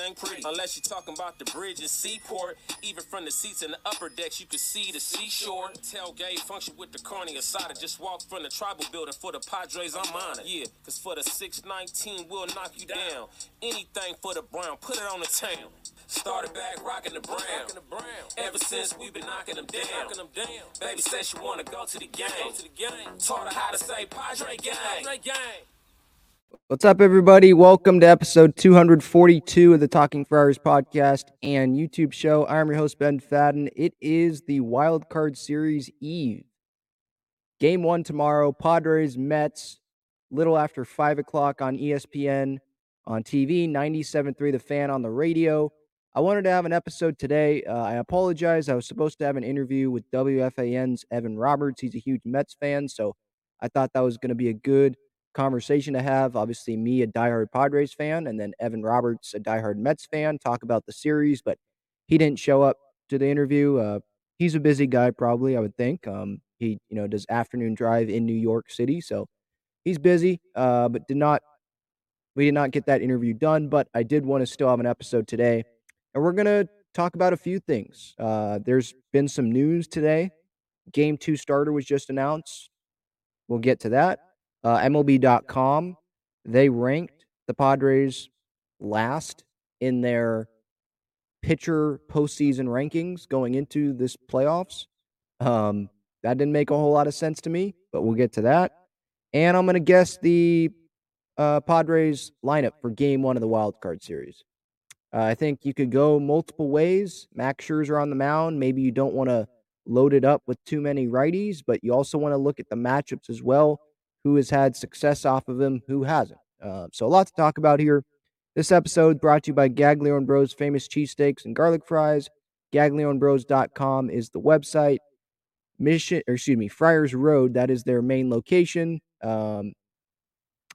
Thing pretty. Unless you're talking about the bridge and seaport. Even from the seats in the upper decks, you can see the seashore. Tailgate function with the carny aside. Just walk from the tribal building for the Padres, I'm on it. Yeah, cause for the 619, we'll knock you down. Anything for the Brown, put it on the town. Started back rocking the brown. Ever since we've been knocking them down. Baby said she wanna go to the game. Taught her how to say Padre gang. What's up, everybody? Welcome to episode 242 of the Talking Friars podcast and YouTube show. I'm your host, Ben Fadden. It is the Wild Card Series Eve. Game one tomorrow, Padres, Mets, little after 5 o'clock on ESPN on TV, 97.3 The Fan on the radio. I wanted to have an episode today. Uh, I apologize. I was supposed to have an interview with WFAN's Evan Roberts. He's a huge Mets fan, so I thought that was going to be a good conversation to have. Obviously, me, a diehard Padres fan, and then Evan Roberts, a diehard Mets fan, talk about the series, but he didn't show up to the interview. Uh, he's a busy guy, probably, I would think. Um, he, you know, does afternoon drive in New York City, so he's busy, uh, but did not. We did not get that interview done, but I did want to still have an episode today and we're going to talk about a few things. Uh, there's been some news today. Game two starter was just announced. We'll get to that. Uh, MLB.com, they ranked the Padres last in their pitcher postseason rankings going into this playoffs. Um, that didn't make a whole lot of sense to me, but we'll get to that. And I'm going to guess the uh, Padres lineup for game one of the wild card series. Uh, I think you could go multiple ways. Max Scherzer on the mound. Maybe you don't want to load it up with too many righties, but you also want to look at the matchups as well. Who has had success off of him? Who hasn't? Uh, so a lot to talk about here. This episode brought to you by Gaglione Bros famous cheesesteaks and garlic fries. GaglioneBros.com is the website. Mission, or excuse me, Friars Road, that is their main location. Um,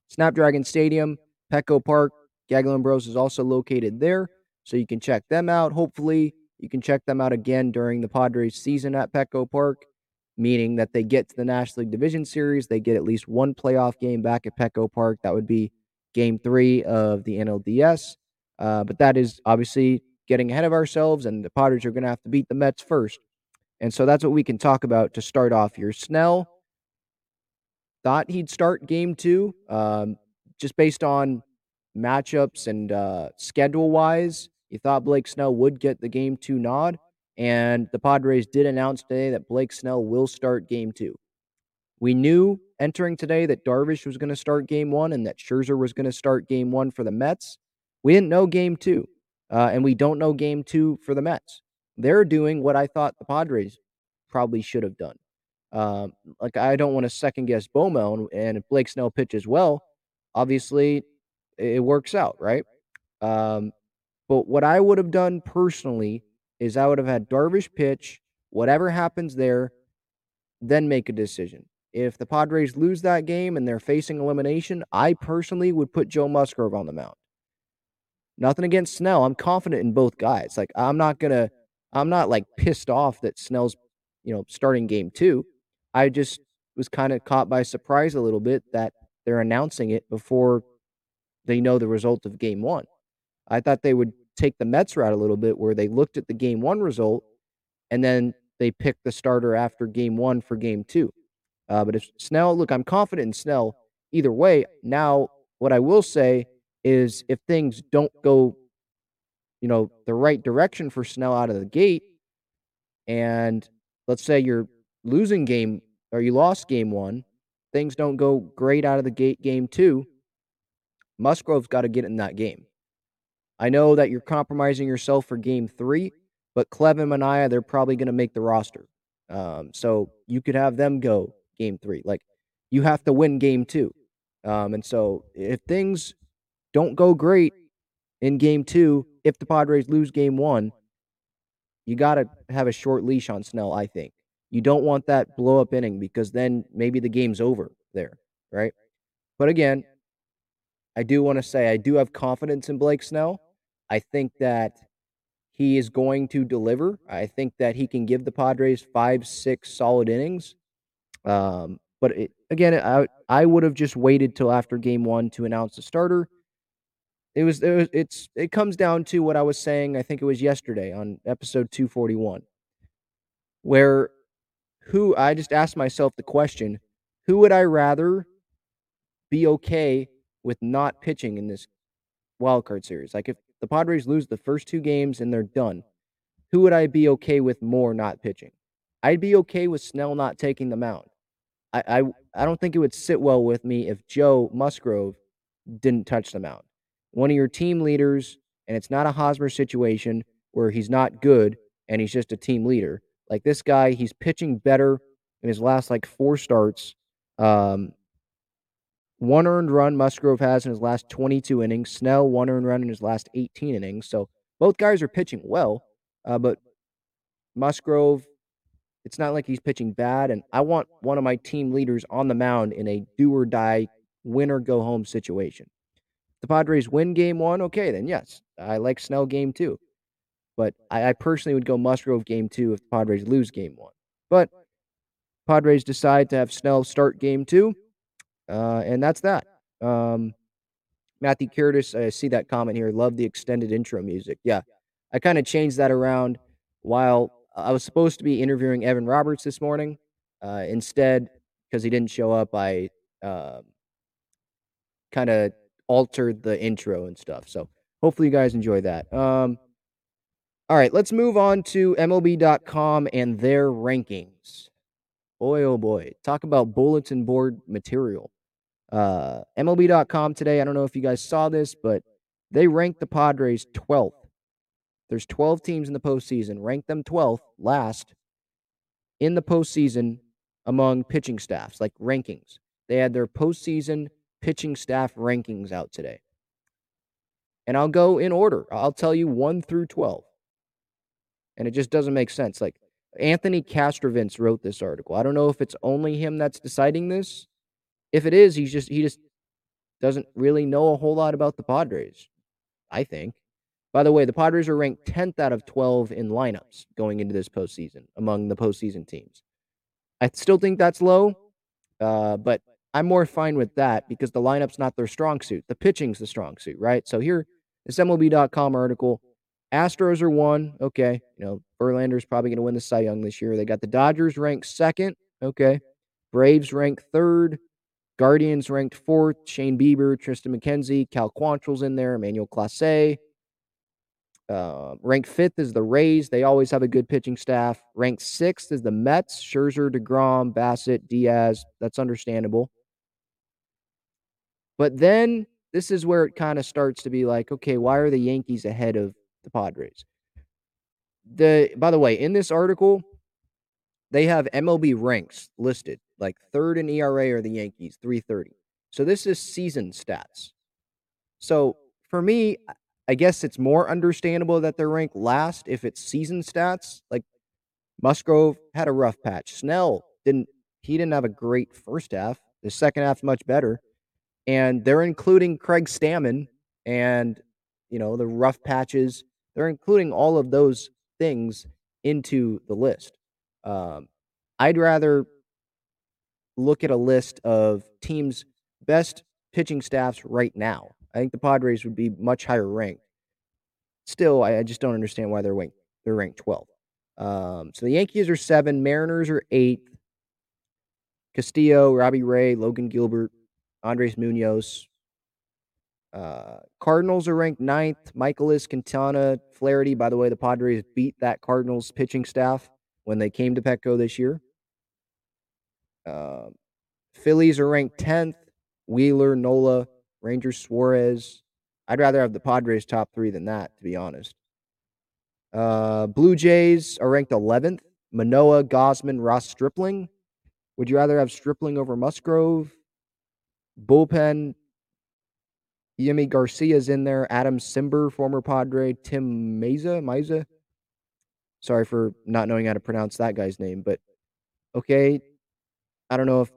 Snapdragon Stadium, Petco Park, Gaglione Bros is also located there, so you can check them out. Hopefully, you can check them out again during the Padres season at Petco Park, meaning that they get to the National League Division Series. They get at least one playoff game back at Petco Park. That would be game three of the NLDS. Uh, but that is obviously getting ahead of ourselves, and the Padres are going to have to beat the Mets first. And so that's what we can talk about to start off here. Snell thought he'd start game two, um, just based on matchups and uh, schedule wise, you thought Blake Snell would get the game two nod. And the Padres did announce today that Blake Snell will start game two. We knew entering today that Darvish was going to start game one and that Scherzer was going to start game one for the Mets. We didn't know game two, uh, and we don't know game two for the Mets. They're doing what I thought the Padres probably should have done. Um, like I don't want to second guess BoMel, and if Blake Snell pitches well, obviously it works out, right? Um, but what I would have done personally is I would have had Darvish pitch, whatever happens there, then make a decision. If the Padres lose that game and they're facing elimination, I personally would put Joe Musgrove on the mound. Nothing against Snell. I'm confident in both guys. Like I'm not gonna I'm not like pissed off that Snell's, you know, starting game two. I just was kind of caught by surprise a little bit that they're announcing it before they know the result of game one. I thought they would take the Mets route a little bit where they looked at the game one result and then they picked the starter after game one for game two. Uh, but if Snell, look, I'm confident in Snell either way. Now, what I will say is if things don't go, you know, the right direction for Snell out of the gate, and let's say you're losing game or you lost game one, things don't go great out of the gate game two, Musgrove's got to get in that game. I know that you're compromising yourself for game three, but Clev and Manaea, they're probably going to make the roster. Um, so you could have them go game three. Like you have to win game two. Um, and so if things don't go great in game two, if the Padres lose game one, you got to have a short leash on Snell, I think. You don't want that blow up inning because then maybe the game's over there, right? But again, I do want to say I do have confidence in Blake Snell. I think that he is going to deliver. I think that he can give the Padres five, six solid innings. Um, but it, again, I I would have just waited till after game one to announce the starter. It was, it was it's it comes down to what I was saying. I think it was yesterday on episode two forty one, where who I just asked myself the question: Who would I rather be okay with not pitching in this wild card series? Like if the Padres lose the first two games and they're done, who would I be okay with more not pitching? I'd be okay with Snell not taking the mound. I, I, I don't think it would sit well with me if Joe Musgrove didn't touch the mound. One of your team leaders, and it's not a Hosmer situation where he's not good and he's just a team leader. Like this guy, he's pitching better in his last like four starts. Um, one earned run Musgrove has in his last 22 innings. Snell, one earned run in his last 18 innings. So both guys are pitching well, uh, but Musgrove, it's not like he's pitching bad. And I want one of my team leaders on the mound in a do or die, win or go home situation. The Padres win game one, okay, then yes, I like Snell game two. But I, I personally would go Musgrove game two if the Padres lose game one. But Padres decide to have Snell start game two. Uh, and that's that. Um, Matthew Curtis, I see that comment here. Love the extended intro music. Yeah, I kind of changed that around while I was supposed to be interviewing Evan Roberts this morning. Uh, instead, because he didn't show up, I uh, kind of altered the intro and stuff. So hopefully you guys enjoy that. Um, all right, let's move on to MLB.com and their rankings. Boy, oh boy. Talk about bulletin board material. Uh, MLB.com today, I don't know if you guys saw this, but they ranked the Padres 12th. There's 12 teams in the postseason. Rank them 12th, last in the postseason among pitching staffs, like rankings. They had their postseason pitching staff rankings out today. And I'll go in order. I'll tell you 1 through 12. And it just doesn't make sense. Like Anthony Castrovince wrote this article. I don't know if it's only him that's deciding this if it is, he's just he just doesn't really know a whole lot about the Padres. I think. By the way, the Padres are ranked 10th out of 12 in lineups going into this postseason among the postseason teams. I still think that's low, uh, but I'm more fine with that because the lineup's not their strong suit. The pitching's the strong suit, right? So here, this MLB.com article. Astros are one. Okay. You know, Verlander's probably going to win the Cy Young this year. They got the Dodgers ranked second. Okay. Braves ranked third. Guardians ranked fourth. Shane Bieber, Triston McKenzie, Cal Quantrill's in there. Emmanuel Clase. Uh, ranked fifth is the Rays. They always have a good pitching staff. Ranked sixth is the Mets. Scherzer, DeGrom, Bassitt, Diaz. That's understandable. But then this is where it kind of starts to be like, okay, why are the Yankees ahead of the Padres? The by the way, in this article, they have MLB ranks listed. Like third in ERA are the Yankees, 330. So this is season stats. So for me, I guess it's more understandable that they're ranked last if it's season stats. Like Musgrove had a rough patch. Snell didn't he didn't have a great first half. The second half much better. And they're including Craig Stammen and you know the rough patches. They're including all of those things into the list. Um, I'd rather look at a list of teams' best pitching staffs right now. I think the Padres would be much higher ranked. Still, I, I just don't understand why they're ranked. They're ranked 12. Um, so the Yankees are seven, Mariners are eight. Castillo, Robbie Ray, Logan Gilbert, Andres Munoz. Uh, Cardinals are ranked ninth. Mikolas, Quintana, Flaherty. By the way, the Padres beat that Cardinals pitching staff when they came to Petco this year. Uh, Phillies are ranked 10th. Wheeler, Nola, Rangers, Suarez. I'd rather have the Padres top three than that, to be honest. Uh, Blue Jays are ranked 11th. Manoah, Gausman, Ross Stripling. Would you rather have Stripling over Musgrove? Bullpen, Yimi Garcia's in there. Adam Cimber, former Padre. Tim Mayza, Mayza. Sorry for not knowing how to pronounce that guy's name, but okay. I don't know if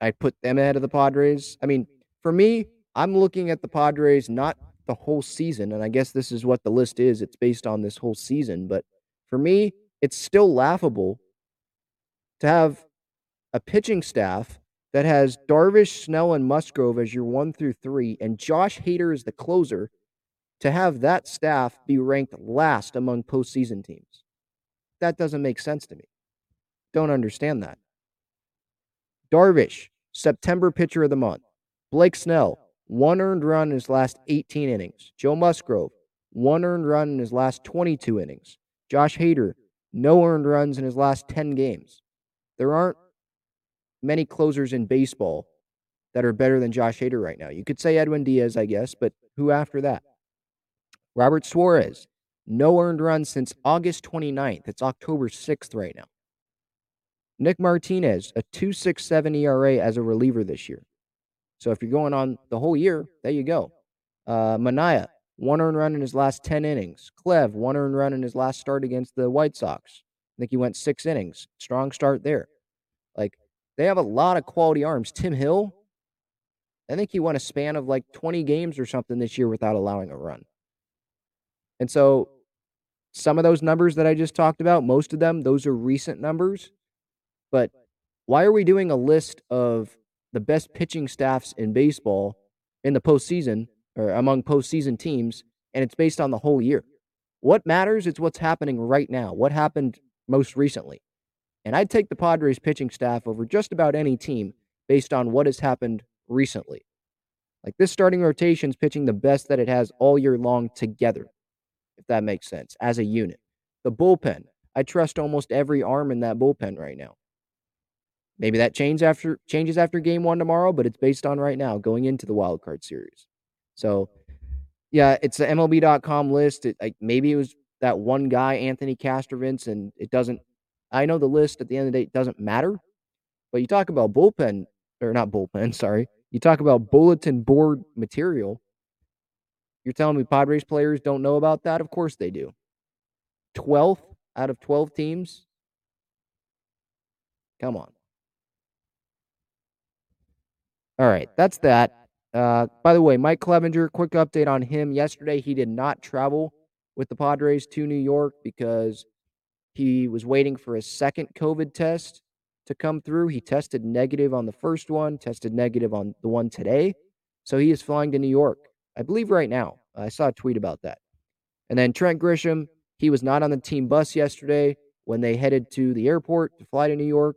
I'd put them ahead of the Padres. I mean, for me, I'm looking at the Padres not the whole season, and I guess this is what the list is. It's based on this whole season, but for me, it's still laughable to have a pitching staff that has Darvish, Snell, and Musgrove as your one through three, and Josh Hader is the closer, to have that staff be ranked last among postseason teams. That doesn't make sense to me. Don't understand that. Darvish, September pitcher of the month. Blake Snell, one earned run in his last 18 innings. Joe Musgrove, one earned run in his last 22 innings. Josh Hader, no earned runs in his last 10 games. There aren't many closers in baseball that are better than Josh Hader right now. You could say Edwin Diaz, I guess, but who after that? Robert Suarez, no earned runs since August 29th. It's October 6th right now. Nick Martinez, a 2.67 ERA as a reliever this year. So if you're going on the whole year, there you go. Uh, Manaea, one earned run in his last 10 innings. Clev, one earned run in his last start against the White Sox. I think he went six innings. Strong start there. Like, they have a lot of quality arms. Tim Hill, I think he won a span of like 20 games or something this year without allowing a run. And so some of those numbers that I just talked about, most of them, those are recent numbers. But why are we doing a list of the best pitching staffs in baseball in the postseason or among postseason teams, and it's based on the whole year? What matters is what's happening right now. What happened most recently? And I'd take the Padres pitching staff over just about any team based on what has happened recently. Like this starting rotation is pitching the best that it has all year long together, if that makes sense, as a unit. The bullpen, I trust almost every arm in that bullpen right now. Maybe that changes after changes after game one tomorrow, but it's based on right now going into the wild card series. So, yeah, it's the MLB.com list. It, like maybe it was that one guy, Anthony Castrovince, and it doesn't. I know the list at the end of the day doesn't matter, but you talk about bullpen or not bullpen. Sorry, you talk about bulletin board material. You're telling me Padres players don't know about that? Of course they do. 12th out of 12 teams. Come on. All right, that's that. Uh, by the way, Mike Clevinger, quick update on him. Yesterday, he did not travel with the Padres to New York because he was waiting for a second COVID test to come through. He tested negative on the first one, tested negative on the one today. So he is flying to New York, I believe, right now. I saw a tweet about that. And then Trent Grisham, he was not on the team bus yesterday when they headed to the airport to fly to New York.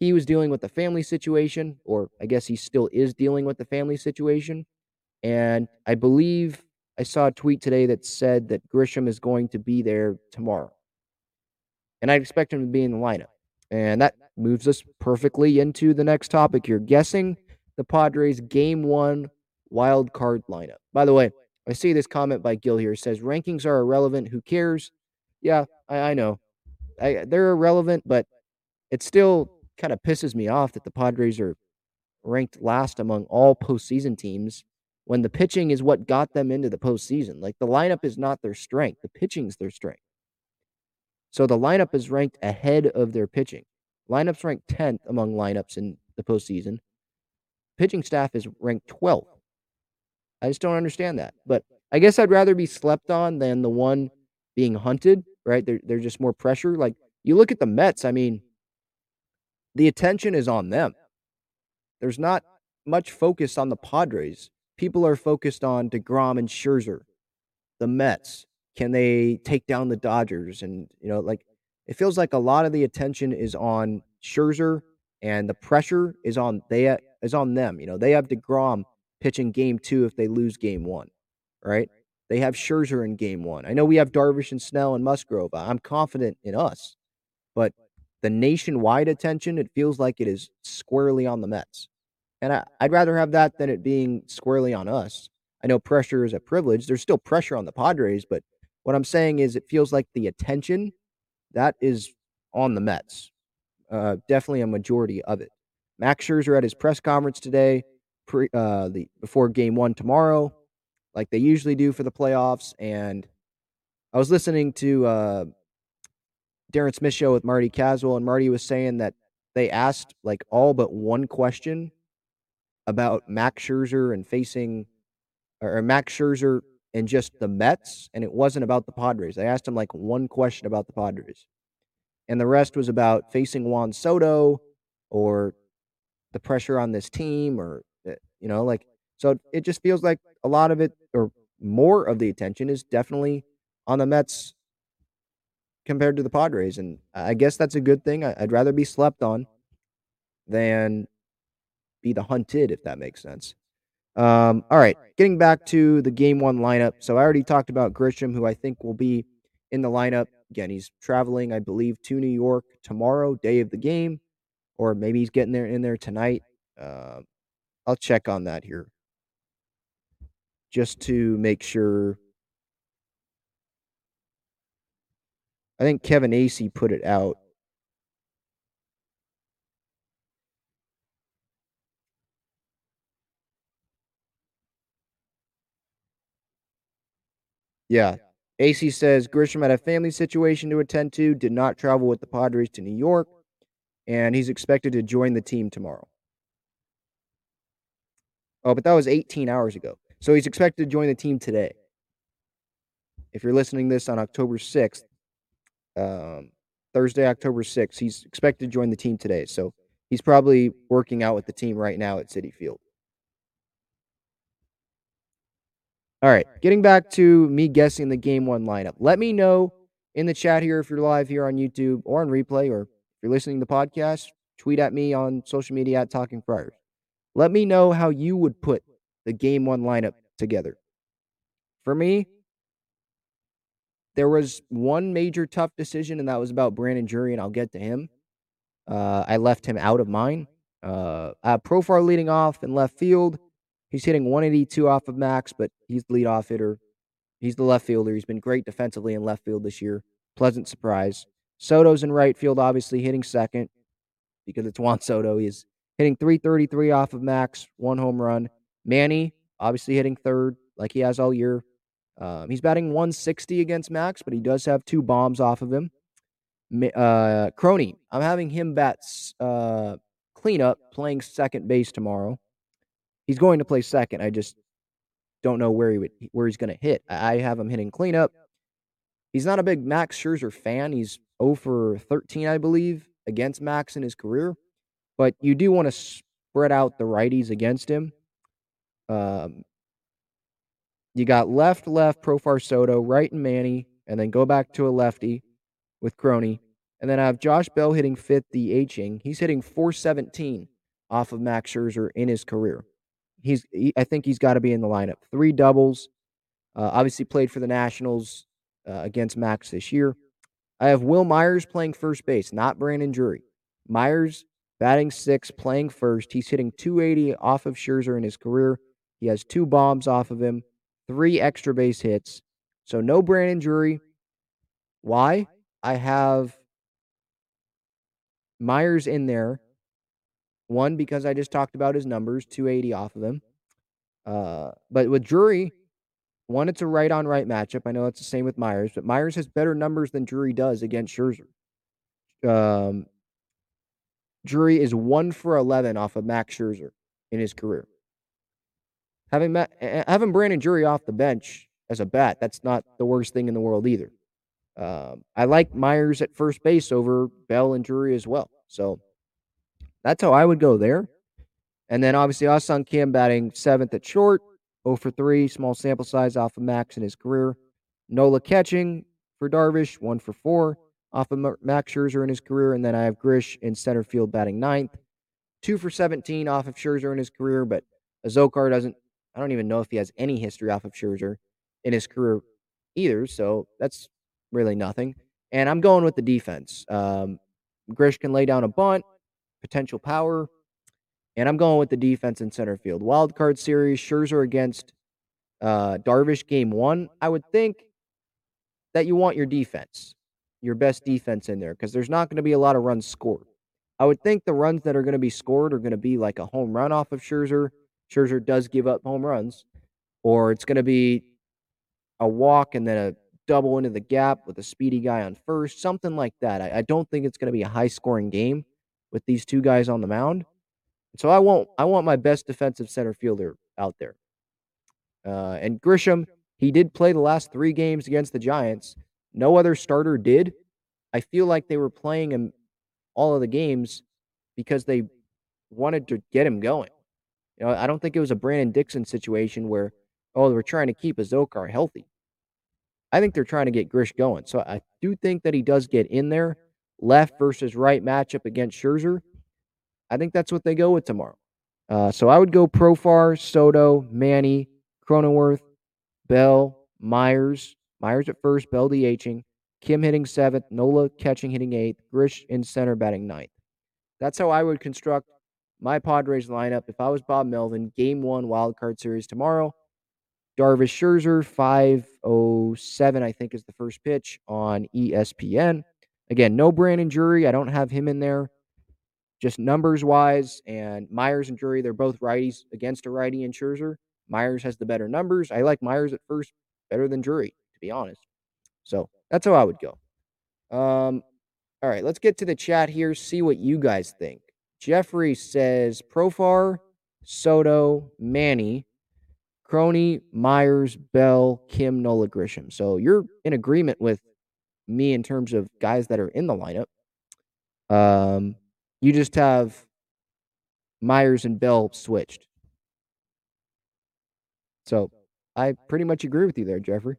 He was dealing with the family situation, or I guess he still is dealing with the family situation. And I believe I saw a tweet today that said that Grisham is going to be there tomorrow. And I'd expect him to be in the lineup. And that moves us perfectly into the next topic. You're guessing the Padres game one wild card lineup. By the way, I see this comment by Gil here. It says rankings are irrelevant. Who cares? Yeah, I, I know. I, they're irrelevant, but it's still kind of pisses me off that the Padres are ranked last among all postseason teams when the pitching is what got them into the postseason. Like the lineup is not their strength, the pitching's their strength. So the lineup is ranked ahead of their pitching. Lineups ranked 10th among lineups in the postseason. Pitching staff is ranked 12th. I just don't understand that. But I guess I'd rather be slept on than the one being hunted, right? There, there's just more pressure. Like you look at the Mets, I mean, the attention is on them. There's not much focus on the Padres. People are focused on DeGrom and Scherzer, the Mets. Can they take down the Dodgers? And, you know, like it feels like a lot of the attention is on Scherzer and the pressure is on they uh, is on them. You know, they have DeGrom pitching game two if they lose game one, right? They have Scherzer in game one. I know we have Darvish and Snell and Musgrove. I'm confident in us, but the nationwide attention, it feels like it is squarely on the Mets. And I, would rather have that than it being squarely on us. I know pressure is a privilege. There's still pressure on the Padres, but what I'm saying is it feels like the attention that is on the Mets. Uh, definitely a majority of it. Max Scherzer at his press conference today, pre, uh, the before Game One tomorrow, like they usually do for the playoffs. And I was listening to uh, Darren Smith show with Marty Caswell, and Marty was saying that they asked like all but one question about Max Scherzer and facing or Max Scherzer and just the Mets, and it wasn't about the Padres. They asked him like one question about the Padres, and the rest was about facing Juan Soto or the pressure on this team, or eh, you know, like so. It just feels like a lot of it, or more of the attention, is definitely on the Mets compared to the Padres, and I guess that's a good thing. I'd rather be slept on than be the hunted, if that makes sense. Um, all right, getting back to the game one lineup. So I already talked about Grisham, who I think will be in the lineup. Again, he's traveling, I believe, to New York tomorrow, day of the game, or maybe he's getting there in there tonight. Uh, I'll check on that here just to make sure. I think Kevin Acee put it out. Yeah. Acee says Grisham had a family situation to attend to, did not travel with the Padres to New York, and he's expected to join the team tomorrow. Oh, but that was 18 hours ago. So he's expected to join the team today. If you're listening to this on October 6th, um, Thursday, October 6th, he's expected to join the team today. So he's probably working out with the team right now at Citi Field. All right, getting back to me guessing the game one lineup. Let me know in the chat here if you're live here on YouTube or on replay, or if you're listening to the podcast, tweet at me on social media at Talking Friars. Let me know how you would put the game one lineup together. For me, there was one major tough decision, and that was about Brandon Drury, and I'll get to him. Uh, I left him out of mine. Uh, Profar leading off in left field. He's hitting 182 off of Max, but he's the leadoff hitter. He's the left fielder. He's been great defensively in left field this year. Pleasant surprise. Soto's in right field, obviously hitting second because it's Juan Soto. He's hitting 333 off of Max, one home run. Manny, obviously hitting third like he has all year. Um, he's batting 160 against Max, but he does have two bombs off of him. Uh, Crony, I'm having him bat uh, cleanup, playing second base tomorrow. He's going to play second. I just don't know where he would where he's going to hit. I have him hitting cleanup. He's not a big Max Scherzer fan. He's 0 for 13, I believe, against Max in his career. But you do want to spread out the righties against him. Um, you got left, left, Profar Soto, right and Manny, and then go back to a lefty with Crony. And then I have Josh Bell hitting fifth, DHing. He's hitting 417 off of Max Scherzer in his career he's he, I think he's got to be in the lineup. Three doubles. Uh, obviously played for the Nationals uh, against Max this year. I have Wil Myers playing first base, not Brandon Drury. Myers batting six, playing first. He's hitting 280 off of Scherzer in his career. He has two bombs off of him, three extra base hits. So no Brandon Drury. Why? I have Myers in there. One, because I just talked about his numbers, 280 off of him. Uh, but with Drury, one, it's a right on right matchup. I know it's the same with Myers, but Myers has better numbers than Drury does against Scherzer. Um, Drury is one for 11 off of Max Scherzer in his career. Having, having Brandon Drury off the bench as a bat, that's not the worst thing in the world either. Um, I like Myers at first base over Bell and Drury as well. So that's how I would go there. And then obviously Ha-Seong Kim batting seventh at short, 0 for 3, small sample size off of Max in his career. Nola catching for Darvish, 1 for 4 off of Max Scherzer in his career. And then I have Grish in center field batting ninth, 2 for 17 off of Scherzer in his career. But Azocar doesn't, I don't even know if he has any history off of Scherzer in his career either. So that's really nothing. And I'm going with the defense. Um, Grish can lay down a bunt, potential power. And I'm going with the defense in center field. Wild card series, Scherzer against uh, Darvish game one. I would think that you want your defense, your best defense in there, because there's not going to be a lot of runs scored. I would think the runs that are going to be scored are going to be like a home run off of Scherzer. Scherzer does give up home runs, or it's going to be a walk and then a double into the gap with a speedy guy on first, something like that. I, I don't think it's going to be a high scoring game with these two guys on the mound. So I want I want my best defensive center fielder out there. Uh, and Grisham, he did play the last three games against the Giants. No other starter did. I feel like they were playing him all of the games because they wanted to get him going. You know, I don't think it was a Brandon Dixon situation where, oh, they were trying to keep Azocar healthy. I think they're trying to get Grish going. So I do think that he does get in there. Left versus right matchup against Scherzer. I think that's what they go with tomorrow. Uh, so I would go Profar, Soto, Manny, Cronenworth, Bell, Myers, Myers at first, Bell DHing, Kim hitting seventh, Nola catching hitting eighth, Grish in center batting ninth. That's how I would construct my Padres lineup if I was Bob Melvin. Game one wild card series tomorrow. Darvish Scherzer, 507, I think, is the first pitch on ESPN. Again, no Brandon Drury. I don't have him in there just numbers wise, and Myers and Drury, they're both righties against a righty in Scherzer. Myers has the better numbers. I like Myers at first better than Drury, to be honest. So that's how I would go. Um, all right, let's get to the chat here, see what you guys think. Jeffrey says Profar, Soto, Manny, Crony, Myers, Bell, Kim, Nola, Grisham. So you're in agreement with me in terms of guys that are in the lineup. Um, you just have Myers and Bell switched. So I pretty much agree with you there, Jeffrey.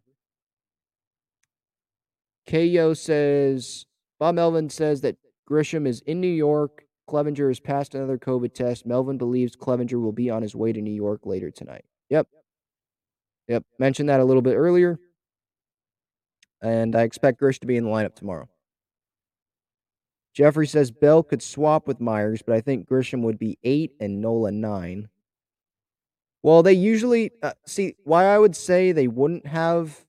KO says Bob Melvin says that Grisham is in New York. Clevinger has passed another COVID test. Melvin believes Clevinger will be on his way to New York later tonight. Yep. Yep. Mentioned that a little bit earlier. And I expect Grish to be in the lineup tomorrow. Jeffrey says Bell could swap with Myers, but I think Grisham would be eight and Nola nine. Well, they usually uh, see why I would say they wouldn't have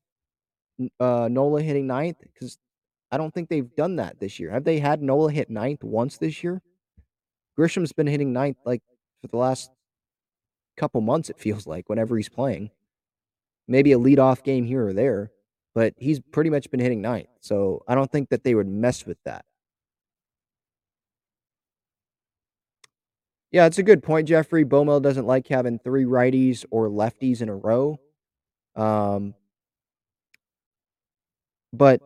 uh, Nola hitting ninth because I don't think they've done that this year. Have they had Nola hit ninth once this year? Grisham's been hitting ninth like for the last couple months. It feels like whenever he's playing, maybe a leadoff game here or there, but he's pretty much been hitting ninth. So I don't think that they would mess with that. Yeah, it's a good point, Jeffrey. Bomel doesn't like having three righties or lefties in a row. Um, but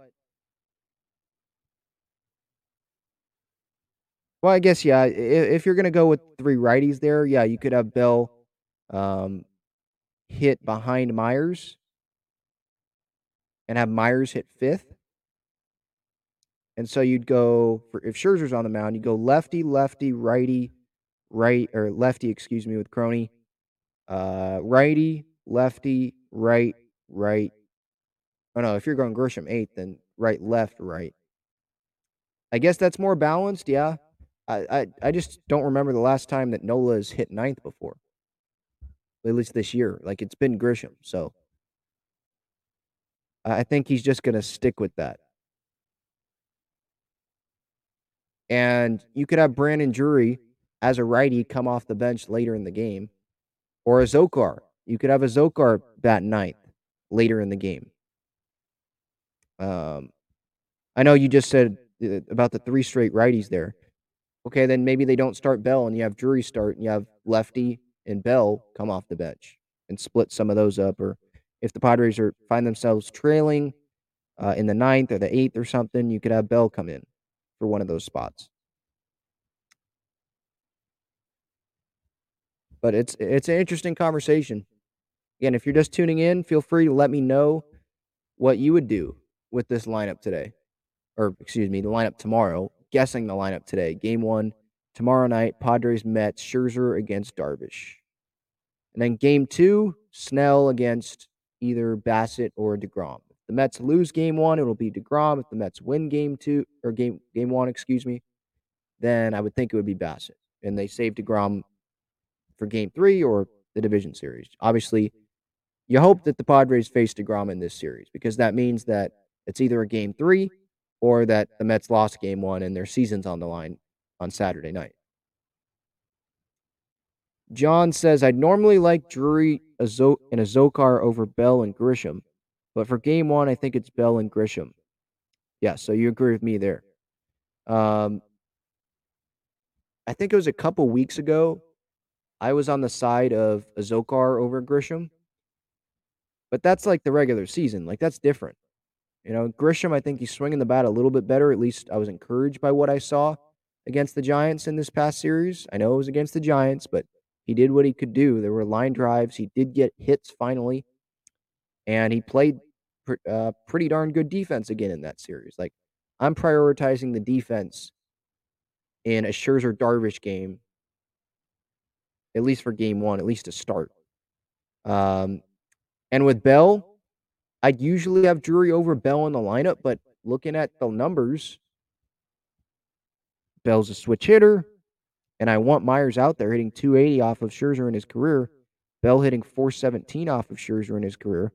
well, I guess yeah. If, if you're gonna go with three righties there, yeah, you could have Bell um, hit behind Myers and have Myers hit fifth. And so you'd go for if Scherzer's on the mound, you go lefty, lefty, righty, right or lefty, excuse me, with Crony. Uh, righty, lefty, right, right. Oh no, if you're going Grisham eighth, then right, left, right. I guess that's more balanced. Yeah, I, I, I just don't remember the last time that Nola has hit ninth before. at least this year. Like it's been Grisham. So I think he's just going to stick with that. And you could have Brandon Drury as a righty come off the bench later in the game, or Azocar. You could have Azocar bat ninth later in the game. Um, I know you just said uh, about the three straight righties there. Okay, then maybe they don't start Bell and you have Drury start and you have Lefty and Bell come off the bench and split some of those up. Or if the Padres are find themselves trailing uh, in the ninth or the eighth or something, you could have Bell come in for one of those spots. But it's it's an interesting conversation. Again, if you're just tuning in, feel free to let me know what you would do with this lineup today. Or excuse me, the lineup tomorrow. Guessing the lineup today. Game one tomorrow night, Padres Mets, Scherzer against Darvish. And then game two, Snell against either Bassitt or DeGrom. If the Mets lose game one, it'll be DeGrom. If the Mets win game two or game game one, excuse me, then I would think it would be Bassitt. And they save DeGrom for game three or the division series. Obviously, you hope that the Padres face DeGrom in this series because that means that it's either a game three or that the Mets lost game one and their season's on the line on Saturday night. John says, I'd normally like Drury and Azocar over Bell and Grisham, but for game one, I think it's Bell and Grisham. Yeah, so you agree with me there. Um, I think it was a couple weeks ago. I was on the side of Azocar over Grisham, but that's like the regular season. Like that's different. You know, Grisham, I think he's swinging the bat a little bit better. At least I was encouraged by what I saw against the Giants in this past series. I know it was against the Giants, but he did what he could do. There were line drives. He did get hits finally, and he played uh, pretty darn good defense again in that series. Like I'm prioritizing the defense in a Scherzer Darvish game, at least for game one, at least to start. Um, and with Bell, I'd usually have Drury over Bell in the lineup, but looking at the numbers, Bell's a switch hitter, and I want Myers out there hitting 280 off of Scherzer in his career. Bell hitting 417 off of Scherzer in his career.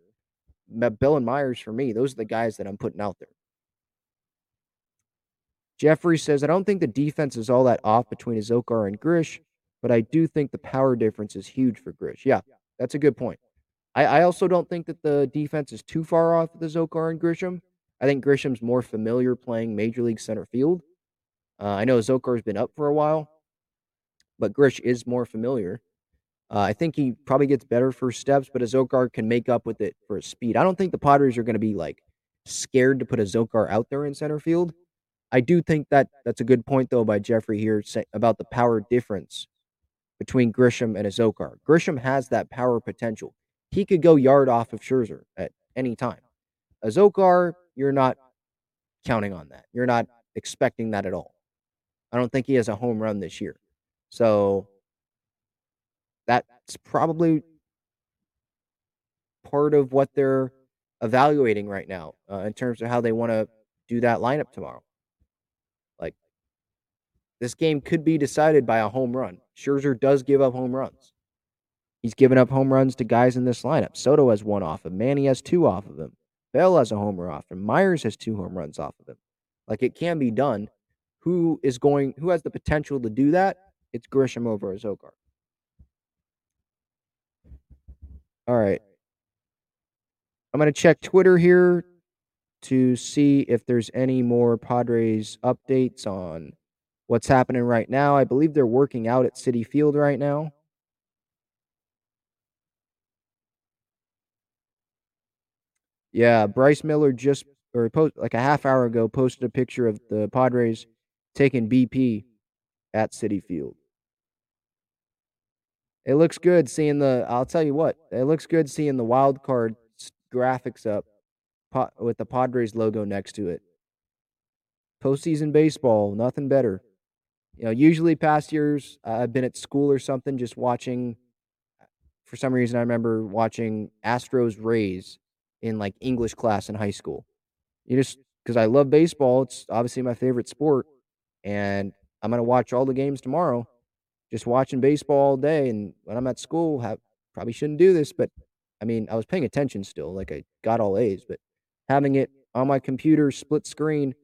Bell and Myers, for me, those are the guys that I'm putting out there. Jeffrey says, I don't think the defense is all that off between Azocar and Grish, but I do think the power difference is huge for Grish. Yeah, that's a good point. I, I also don't think that the defense is too far off the Zokar and Grisham. I think Grisham's more familiar playing major league center field. Uh, I know Zokar's been up for a while, but Grish is more familiar. Uh, I think he probably gets better first steps, but Azocar can make up with it for his speed. I don't think the Padres are going to be like scared to put Azocar out there in center field. I do think that that's a good point though by Jeffrey here about the power difference between Grisham and Azocar. Grisham has that power potential he could go yard off of Scherzer at any time. Azocar, you're not counting on that. You're not expecting that at all. I don't think he has a home run this year. So that's probably part of what they're evaluating right now uh, in terms of how they want to do that lineup tomorrow. Like, this game could be decided by a home run. Scherzer does give up home runs. He's given up home runs to guys in this lineup. Soto has one off of him. Manny has two off of him. Bell has a homer off him. Myers has two home runs off of him. Like it can be done. Who is going? Who has the potential to do that? It's Grisham over Zokar. All right. I'm going to check Twitter here to see if there's any more Padres updates on what's happening right now. I believe they're working out at Citi Field right now. Yeah, Bryce Miller just or post like a half hour ago posted a picture of the Padres taking BP at Citi Field. It looks good seeing the. I'll tell you what, it looks good seeing the wild card graphics up with the Padres logo next to it. Postseason baseball, nothing better. You know, usually past years I've been at school or something just watching. For some reason, I remember watching Astros Rays in like English class in high school. You just because I love baseball, it's obviously my favorite sport, and I'm gonna watch all the games tomorrow. Just watching baseball all day, and when I'm at school, have probably shouldn't do this, but I mean, I was paying attention still, like I got all A's, but having it on my computer, split screen,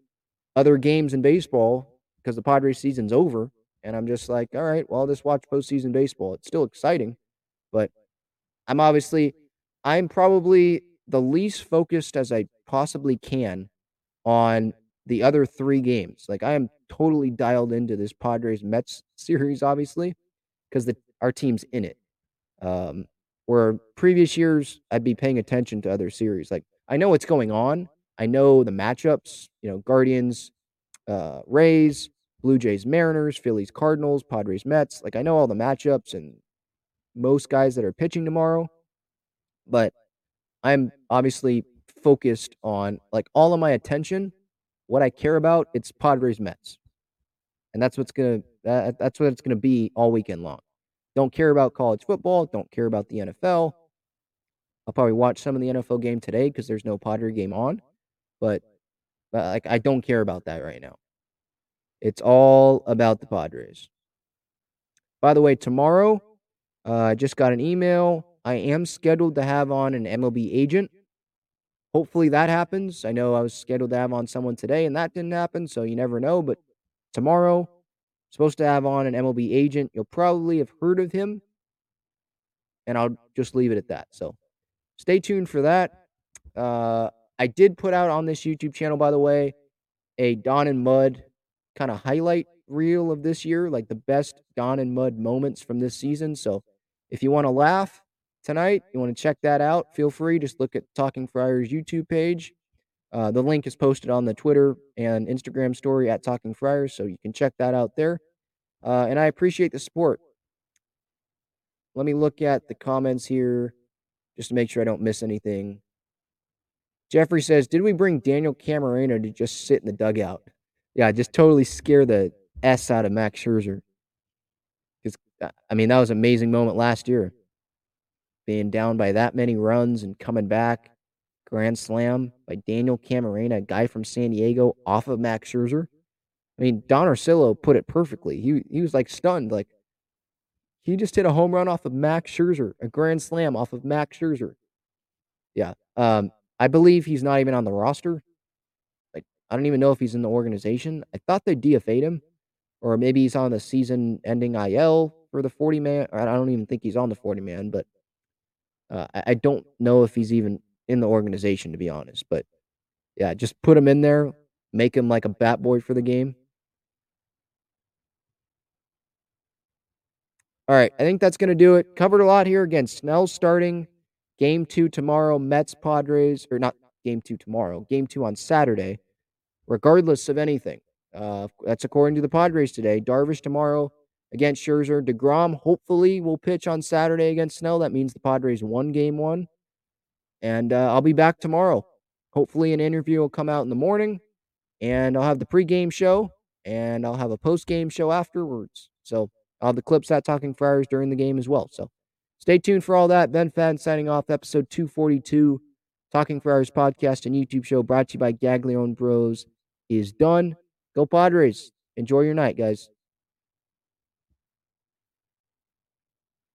other games in baseball because the Padres season's over. And I'm just like, all right, well, I'll just watch postseason baseball. It's still exciting, but I'm obviously, I'm probably the least focused as I possibly can on the other three games. Like I am totally dialed into this Padres Mets series, obviously, because our team's in it. Um, where previous years I'd be paying attention to other series. Like I know what's going on. I know the matchups. You know, Guardians, uh, Rays, Blue Jays, Mariners, Phillies, Cardinals, Padres, Mets. Like I know all the matchups and most guys that are pitching tomorrow, but I'm obviously focused on like all of my attention. What I care about, it's Padres Mets, and that's what's gonna that, that's what it's gonna be all weekend long. Don't care about college football. Don't care about the NFL. I'll probably watch some of the NFL game today because there's no Padre game on, but, but like I don't care about that right now. It's all about the Padres. By the way, tomorrow, uh, I just got an email. I am scheduled to have on an MLB agent. Hopefully that happens. I know I was scheduled to have on someone today and that didn't happen, so you never know. But tomorrow, supposed to have on an MLB agent. You'll probably have heard of him, and I'll just leave it at that. So stay tuned for that. Uh, I did put out on this YouTube channel, by the way, a Don and Mud kind of highlight reel of this year, like the best Don and Mud moments from this season. So if you want to laugh tonight, you want to check that out, feel free. Just look at Talking Friars YouTube page. Uh, the link is posted on the Twitter and Instagram story at Talking Friars, so you can check that out there. Uh, and I appreciate the support. Let me look at the comments here just to make sure I don't miss anything. Jeffrey says, Did we bring Daniel Camarena to just sit in the dugout? Yeah, just totally scare the S out of Max Scherzer. Because, I mean, that was an amazing moment last year. Being down by that many runs and coming back grand slam by Daniel Camarena, a guy from San Diego, off of Max Scherzer. I mean, Don Orsillo put it perfectly. He he was like stunned, like he just hit a home run off of Max Scherzer, a grand slam off of Max Scherzer. Yeah, um, I believe he's not even on the roster. Like, I don't even know if he's in the organization. I thought they DFA'd him, or maybe he's on the season-ending IL for the forty man. I don't even think he's on the forty man, but uh, I, don't know if he's even in the organization, to be honest. But yeah, just put him in there, make him like a bat boy for the game. All right, I think that's going to do it. Covered a lot here. Again, Snell starting game two tomorrow, Mets, Padres, or not game two tomorrow, game two on Saturday, regardless of anything. Uh, that's according to the Padres today. Darvish tomorrow against Scherzer. DeGrom hopefully will pitch on Saturday against Snell. That means the Padres won game one. And uh, I'll be back tomorrow. Hopefully, an interview will come out in the morning, and I'll have the pregame show, and I'll have a postgame show afterwards. So I'll have the clips at Talking Friars during the game as well. So stay tuned for all that. Ben Fadden signing off, episode 242. Talking Friars podcast and YouTube show brought to you by Gaglione Bros is done. Go Padres. Enjoy your night, guys.